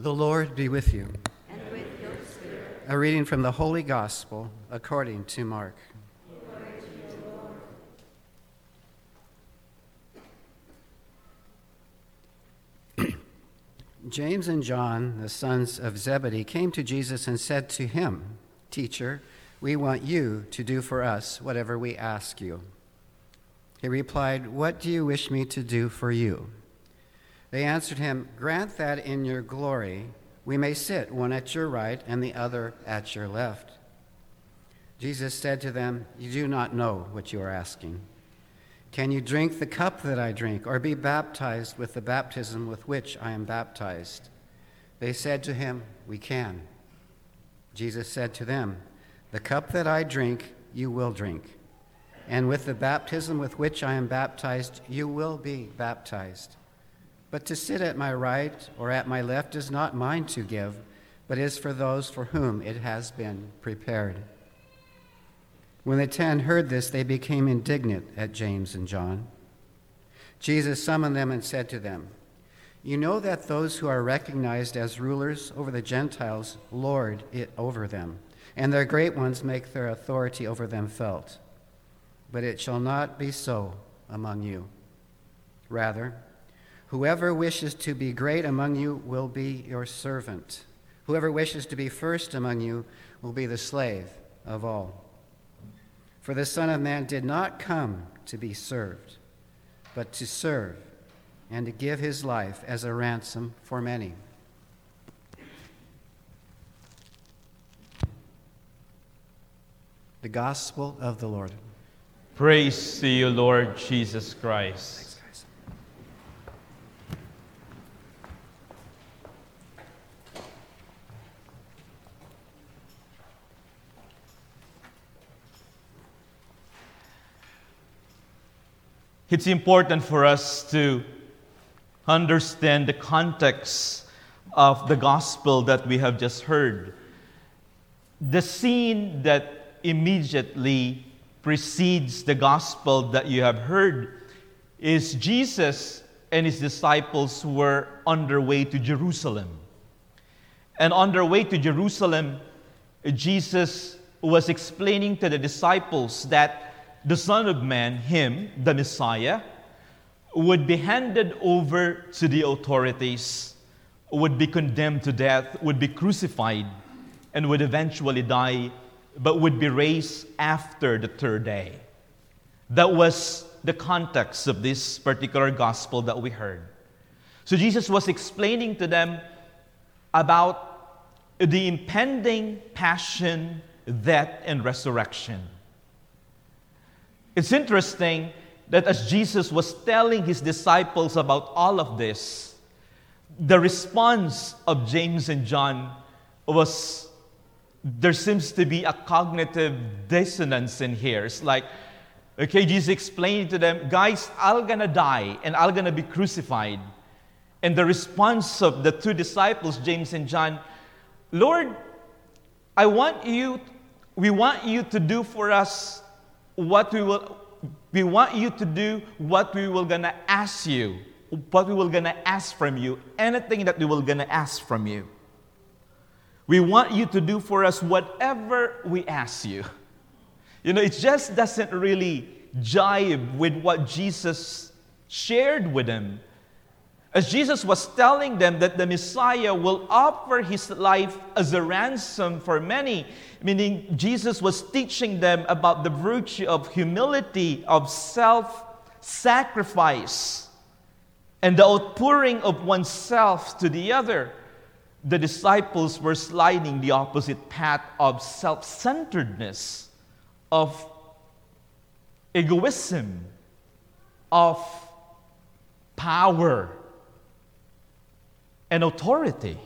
The Lord be with you. And with your spirit. A reading from the Holy Gospel according to Mark. James and John, the sons of Zebedee, came to Jesus and said to him, Teacher, we want you to do for us whatever we ask you. He replied, What do you wish me to do for you? They answered him, Grant that in your glory we may sit one at your right and the other at your left. Jesus said to them, You do not know what you are asking. Can you drink the cup that I drink, or be baptized with the baptism with which I am baptized? They said to him, We can. Jesus said to them, The cup that I drink, you will drink, and with the baptism with which I am baptized, you will be baptized. But to sit at my right or at my left is not mine to give, but is for those for whom it has been prepared. When the ten heard this, they became indignant at James and John. Jesus summoned them and said to them, You know that those who are recognized as rulers over the Gentiles lord it over them, and their great ones make their authority over them felt. But it shall not be so among you. Rather, Whoever wishes to be great among you will be your servant. Whoever wishes to be first among you will be the slave of all. For the Son of Man did not come to be served, but to serve and to give his life as a ransom for many. The Gospel of the Lord. Praise to you, Lord Jesus Christ. It's important for us to understand the context of the gospel that we have just heard. The scene that immediately precedes the gospel that you have heard is Jesus and his disciples were on their way to Jerusalem. And on their way to Jerusalem, Jesus was explaining to the disciples that the Son of Man, Him, the Messiah, would be handed over to the authorities, would be condemned to death, would be crucified, and would eventually die, but would be raised after the third day. That was the context of this particular gospel that we heard. So Jesus was explaining to them about the impending passion, death, and resurrection. It's interesting that as Jesus was telling his disciples about all of this, the response of James and John was there seems to be a cognitive dissonance in here. It's like, okay, Jesus explained to them, guys, I'm gonna die and I'm gonna be crucified. And the response of the two disciples, James and John, Lord, I want you, we want you to do for us what we will we want you to do what we will gonna ask you what we will gonna ask from you anything that we will gonna ask from you. We want you to do for us whatever we ask you. You know it just doesn't really jive with what jesus shared with them as Jesus was telling them that the Messiah will offer his life as a ransom for many, meaning Jesus was teaching them about the virtue of humility, of self sacrifice, and the outpouring of oneself to the other. The disciples were sliding the opposite path of self centeredness, of egoism, of power and authority.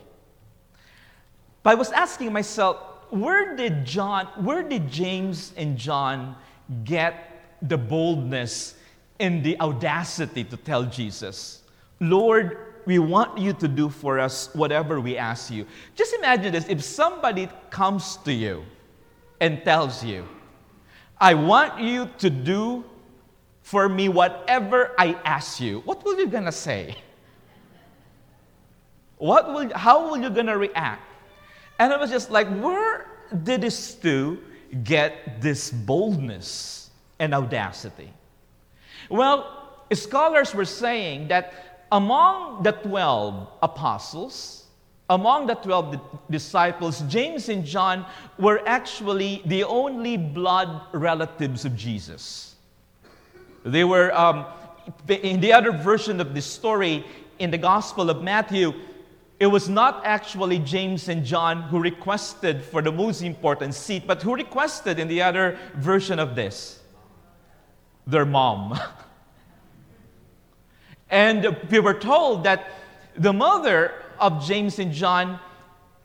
But I was asking myself, where did John, where did James and John get the boldness and the audacity to tell Jesus, Lord, we want you to do for us whatever we ask you. Just imagine this if somebody comes to you and tells you, I want you to do for me whatever I ask you, what will you gonna say? What will, how will you gonna react? And I was just like, where did these two get this boldness and audacity? Well, scholars were saying that among the 12 apostles, among the 12 disciples, James and John were actually the only blood relatives of Jesus. They were, um, in the other version of this story, in the Gospel of Matthew, it was not actually James and John who requested for the most important seat, but who requested in the other version of this? Their mom. and we were told that the mother of James and John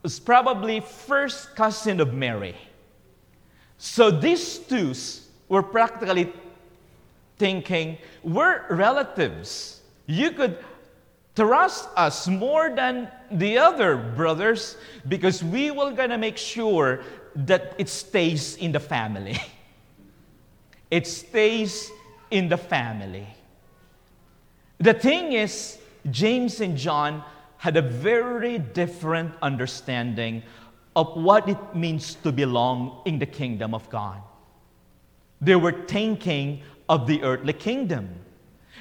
was probably first cousin of Mary. So these two were practically thinking, we're relatives. You could trust us more than the other brothers because we will gonna make sure that it stays in the family. it stays in the family. The thing is, James and John had a very different understanding of what it means to belong in the kingdom of God. They were thinking of the earthly kingdom.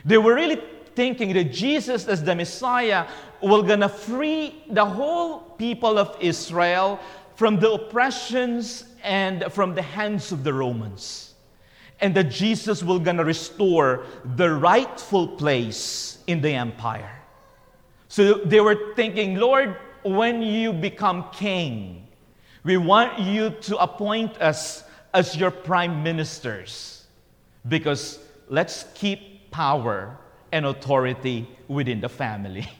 They were really thinking that Jesus as the Messiah will gonna free the whole people of Israel from the oppressions and from the hands of the Romans. And that Jesus will gonna restore the rightful place in the empire. So they were thinking, Lord, when you become king, we want you to appoint us as your prime ministers because let's keep power and authority within the family.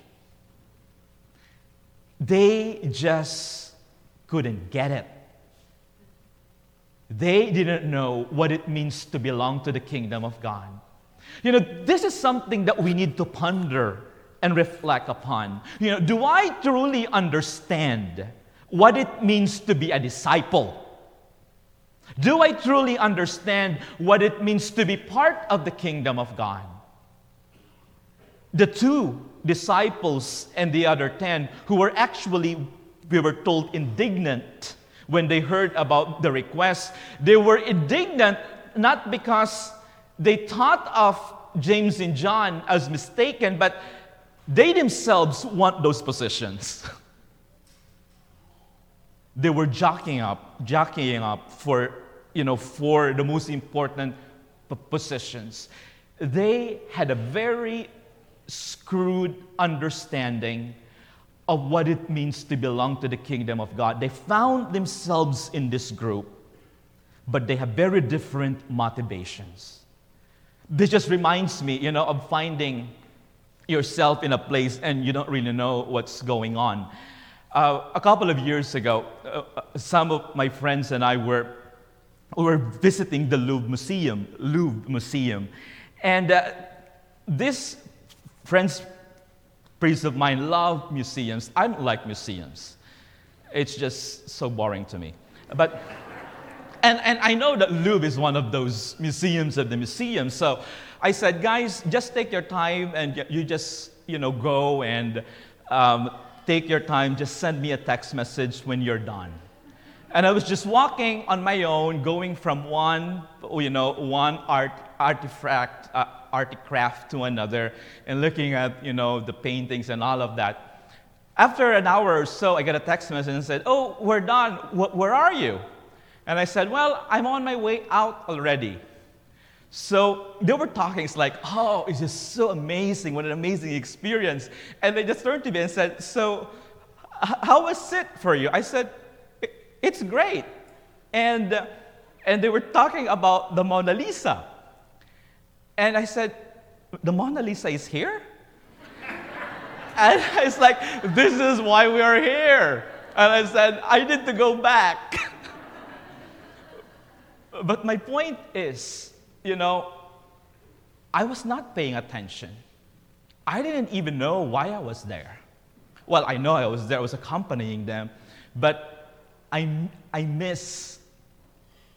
They just couldn't get it. They didn't know what it means to belong to the kingdom of God. You know, this is something that we need to ponder and reflect upon. You know, do I truly understand what it means to be a disciple? Do I truly understand what it means to be part of the kingdom of God? The two disciples and the other ten who were actually, we were told, indignant when they heard about the request. They were indignant not because they thought of James and John as mistaken, but they themselves want those positions. they were jockeying up, jockeying up for, you know, for the most important positions. They had a very screwed understanding of what it means to belong to the kingdom of God. They found themselves in this group, but they have very different motivations. This just reminds me, you know, of finding yourself in a place and you don't really know what's going on. Uh, a couple of years ago, uh, uh some of my friends and I were, were visiting the Louvre Museum, Louvre Museum, and uh, this Friends, priests of mine love museums. I don't like museums. It's just so boring to me. But, and, and I know that Louvre is one of those museums of the museum. So I said, guys, just take your time and you just, you know, go and um, take your time. Just send me a text message when you're done. And I was just walking on my own, going from one, you know, one art, artifact, uh, articraft to another and looking at, you know, the paintings and all of that. After an hour or so, I got a text message and said, Oh, we're done. where are you? And I said, Well, I'm on my way out already. So they were talking, it's like, Oh, it's just so amazing. What an amazing experience. And they just turned to me and said, So, how was it for you? I said, It's great. And, and they were talking about the Mona Lisa. And I said, The Mona Lisa is here? and it's like, This is why we are here. And I said, I need to go back. but my point is, you know, I was not paying attention. I didn't even know why I was there. Well, I know I was there, I was accompanying them, but I, I miss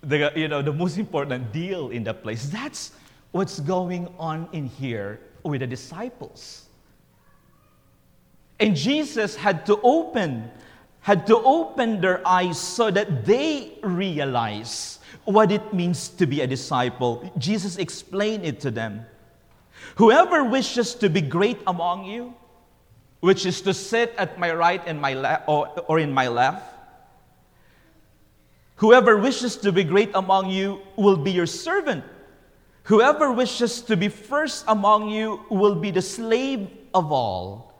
the, you know, the most important deal in the place. That's what's going on in here with the disciples. And Jesus had to open, had to open their eyes so that they realize what it means to be a disciple. Jesus explained it to them. Whoever wishes to be great among you, which is to sit at my right and my left or, or in my left, whoever wishes to be great among you will be your servant. Whoever wishes to be first among you will be the slave of all.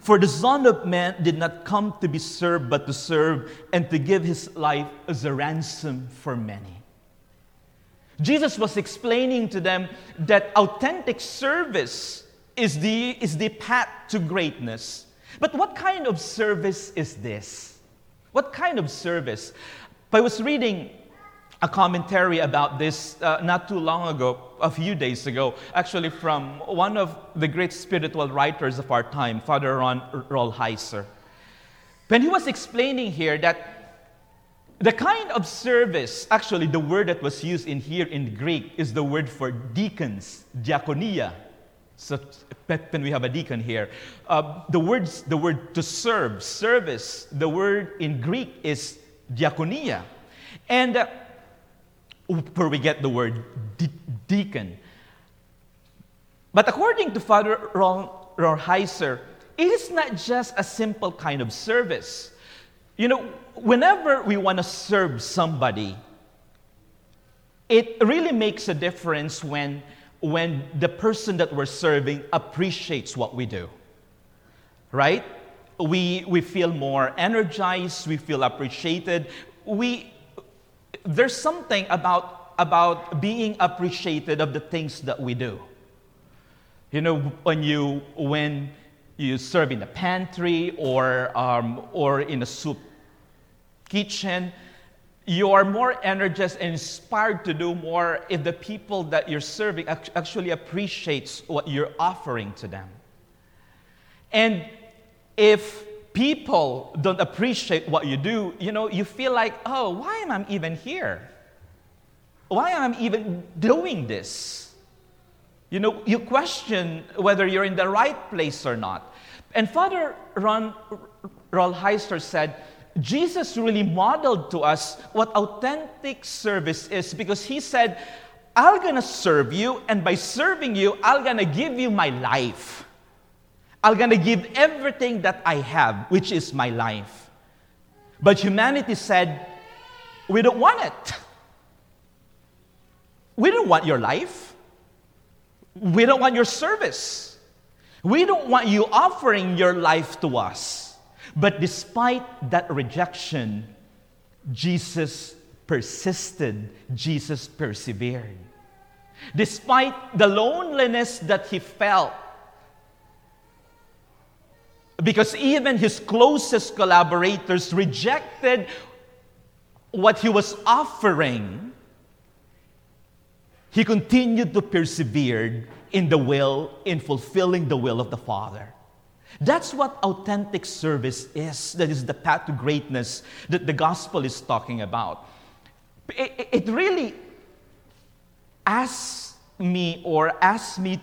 For the Son of Man did not come to be served, but to serve and to give his life as a ransom for many. Jesus was explaining to them that authentic service is the, is the path to greatness. But what kind of service is this? What kind of service? I was reading a commentary about this uh, not too long ago, a few days ago, actually from one of the great spiritual writers of our time, Father Ron Rolheiser. When he was explaining here that the kind of service, actually, the word that was used in here in Greek is the word for deacons, diakonia. So when we have a deacon here, uh, the words, the word to serve, service, the word in Greek is diakonia, and uh, where we get the word de- deacon. But according to Father Rolheiser, it is not just a simple kind of service. You know, whenever we want to serve somebody, it really makes a difference when, when the person that we're serving appreciates what we do. Right? We, we feel more energized, we feel appreciated. We, there's something about, about being appreciated of the things that we do. You know, when you, when you serve in the pantry or, um, or in a soup kitchen, you are more energized and inspired to do more if the people that you're serving actually appreciates what you're offering to them. And if people don't appreciate what you do, you know, you feel like, oh, why am I even here? Why am I even doing this? You know, you question whether you're in the right place or not. And Father Ron Rolheiser said, Jesus really modeled to us what authentic service is because he said, I'm gonna serve you, and by serving you, I'm gonna give you my life. I'm going to give everything that I have, which is my life. But humanity said, we don't want it. We don't want your life. We don't want your service. We don't want you offering your life to us. But despite that rejection, Jesus persisted, Jesus persevered. Despite the loneliness that he felt, because even his closest collaborators rejected what he was offering, he continued to persevere in the will, in fulfilling the will of the Father. That's what authentic service is. That is the path to greatness that the gospel is talking about. It, it really asks me or asks me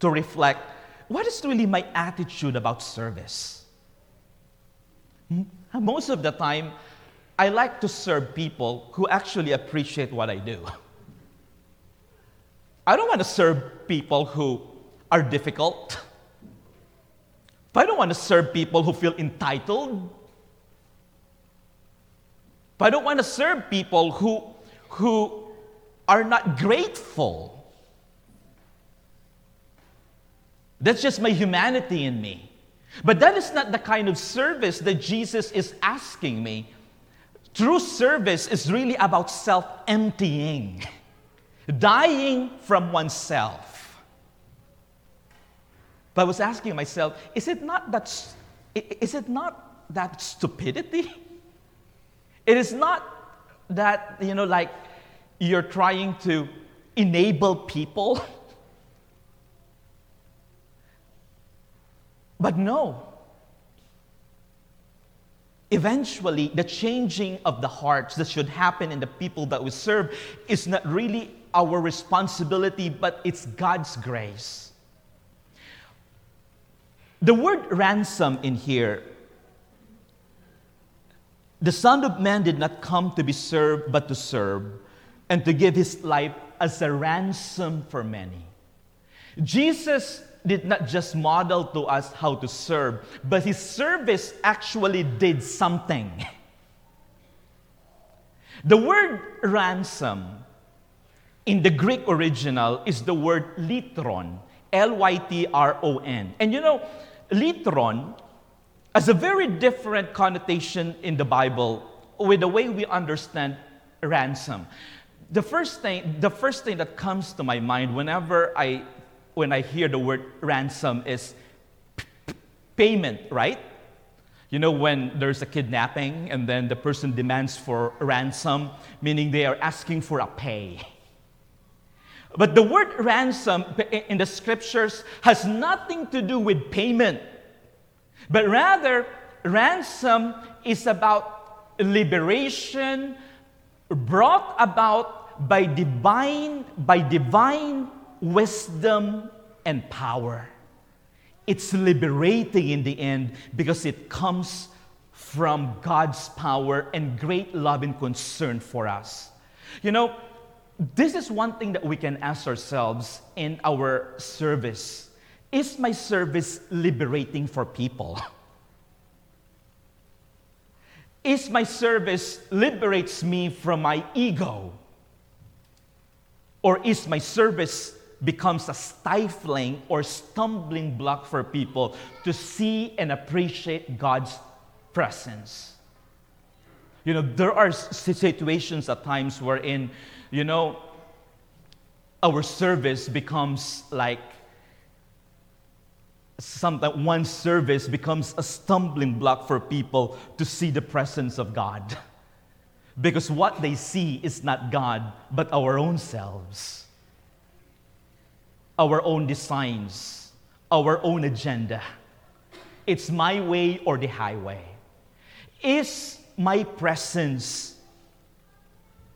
to reflect what is really my attitude about service? Hmm? Most of the time, I like to serve people who actually appreciate what I do. I don't want to serve people who are difficult. I don't want to serve people who feel entitled. I don't want to serve people who, who are not grateful. That's just my humanity in me. But that is not the kind of service that Jesus is asking me. True service is really about self emptying, dying from oneself. But I was asking myself, is it not that, is it not that stupidity? It is not that, you know, like you're trying to enable people But no. Eventually, the changing of the hearts that should happen in the people that we serve is not really our responsibility, but it's God's grace. The word ransom in here, the Son of Man did not come to be served, but to serve, and to give his life as a ransom for many. Jesus did not just model to us how to serve, but his service actually did something. The word ransom in the Greek original is the word lytron, L Y T R O N. And you know, lytron has a very different connotation in the Bible with the way we understand ransom. The first thing, the first thing that comes to my mind whenever I when I hear the word ransom is payment, right? You know, when there's a kidnapping and then the person demands for ransom, meaning they are asking for a pay. But the word ransom in the scriptures has nothing to do with payment, but rather, ransom is about liberation brought about by divine, by divine wisdom and power. It's liberating in the end because it comes from God's power and great love and concern for us. You know, this is one thing that we can ask ourselves in our service. Is my service liberating for people? Is my service liberates me from my ego? Or is my service becomes a stifling or stumbling block for people to see and appreciate God's presence. You know, there are situations at times wherein, you know, our service becomes like something, one service becomes a stumbling block for people to see the presence of God. Because what they see is not God, but our own selves our own designs, our own agenda. It's my way or the highway. Is my presence,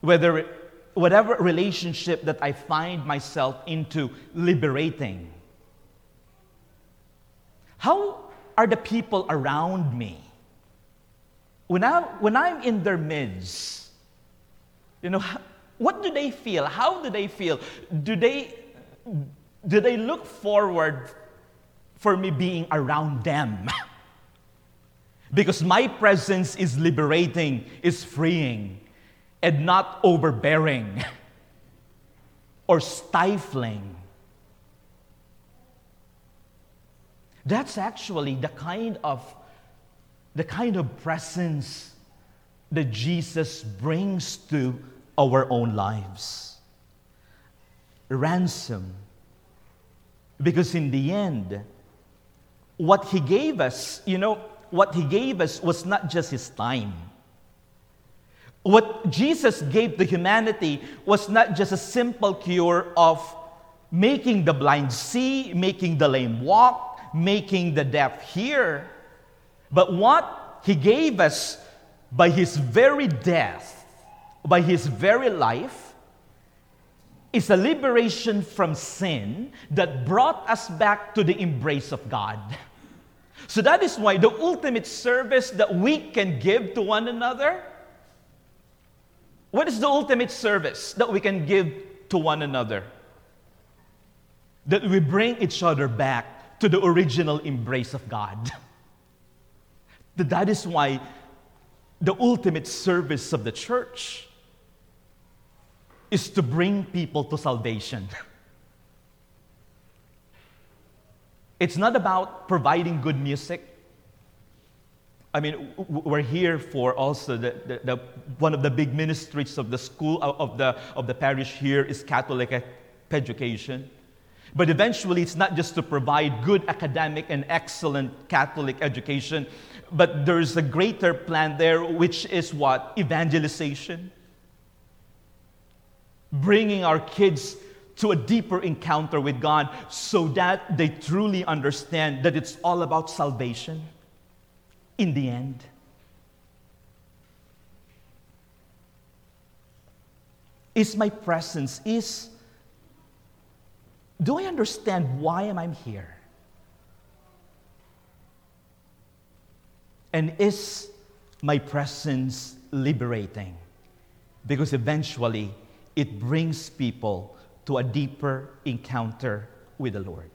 whether whatever relationship that I find myself into, liberating? How are the people around me? When, I, when I'm in their midst, you know, what do they feel? How do they feel? Do they do they look forward for me being around them? because my presence is liberating, is freeing, and not overbearing or stifling. That's actually the kind of the kind of presence that Jesus brings to our own lives. Ransom because in the end, what he gave us, you know, what he gave us was not just his time. What Jesus gave to humanity was not just a simple cure of making the blind see, making the lame walk, making the deaf hear. But what he gave us by his very death, by his very life, is a liberation from sin that brought us back to the embrace of God. So that is why the ultimate service that we can give to one another. What is the ultimate service that we can give to one another? That we bring each other back to the original embrace of God. That is why the ultimate service of the church is to bring people to salvation. It's not about providing good music. I mean, we're here for also the, the, the, one of the big ministries of the school, uh, of the, of the parish here is Catholic education. But eventually, it's not just to provide good academic and excellent Catholic education, but there's a greater plan there, which is what? Evangelization bringing our kids to a deeper encounter with God so that they truly understand that it's all about salvation in the end. Is my presence, is, do I understand why am I here? And is my presence liberating? Because eventually it brings people to a deeper encounter with the Lord.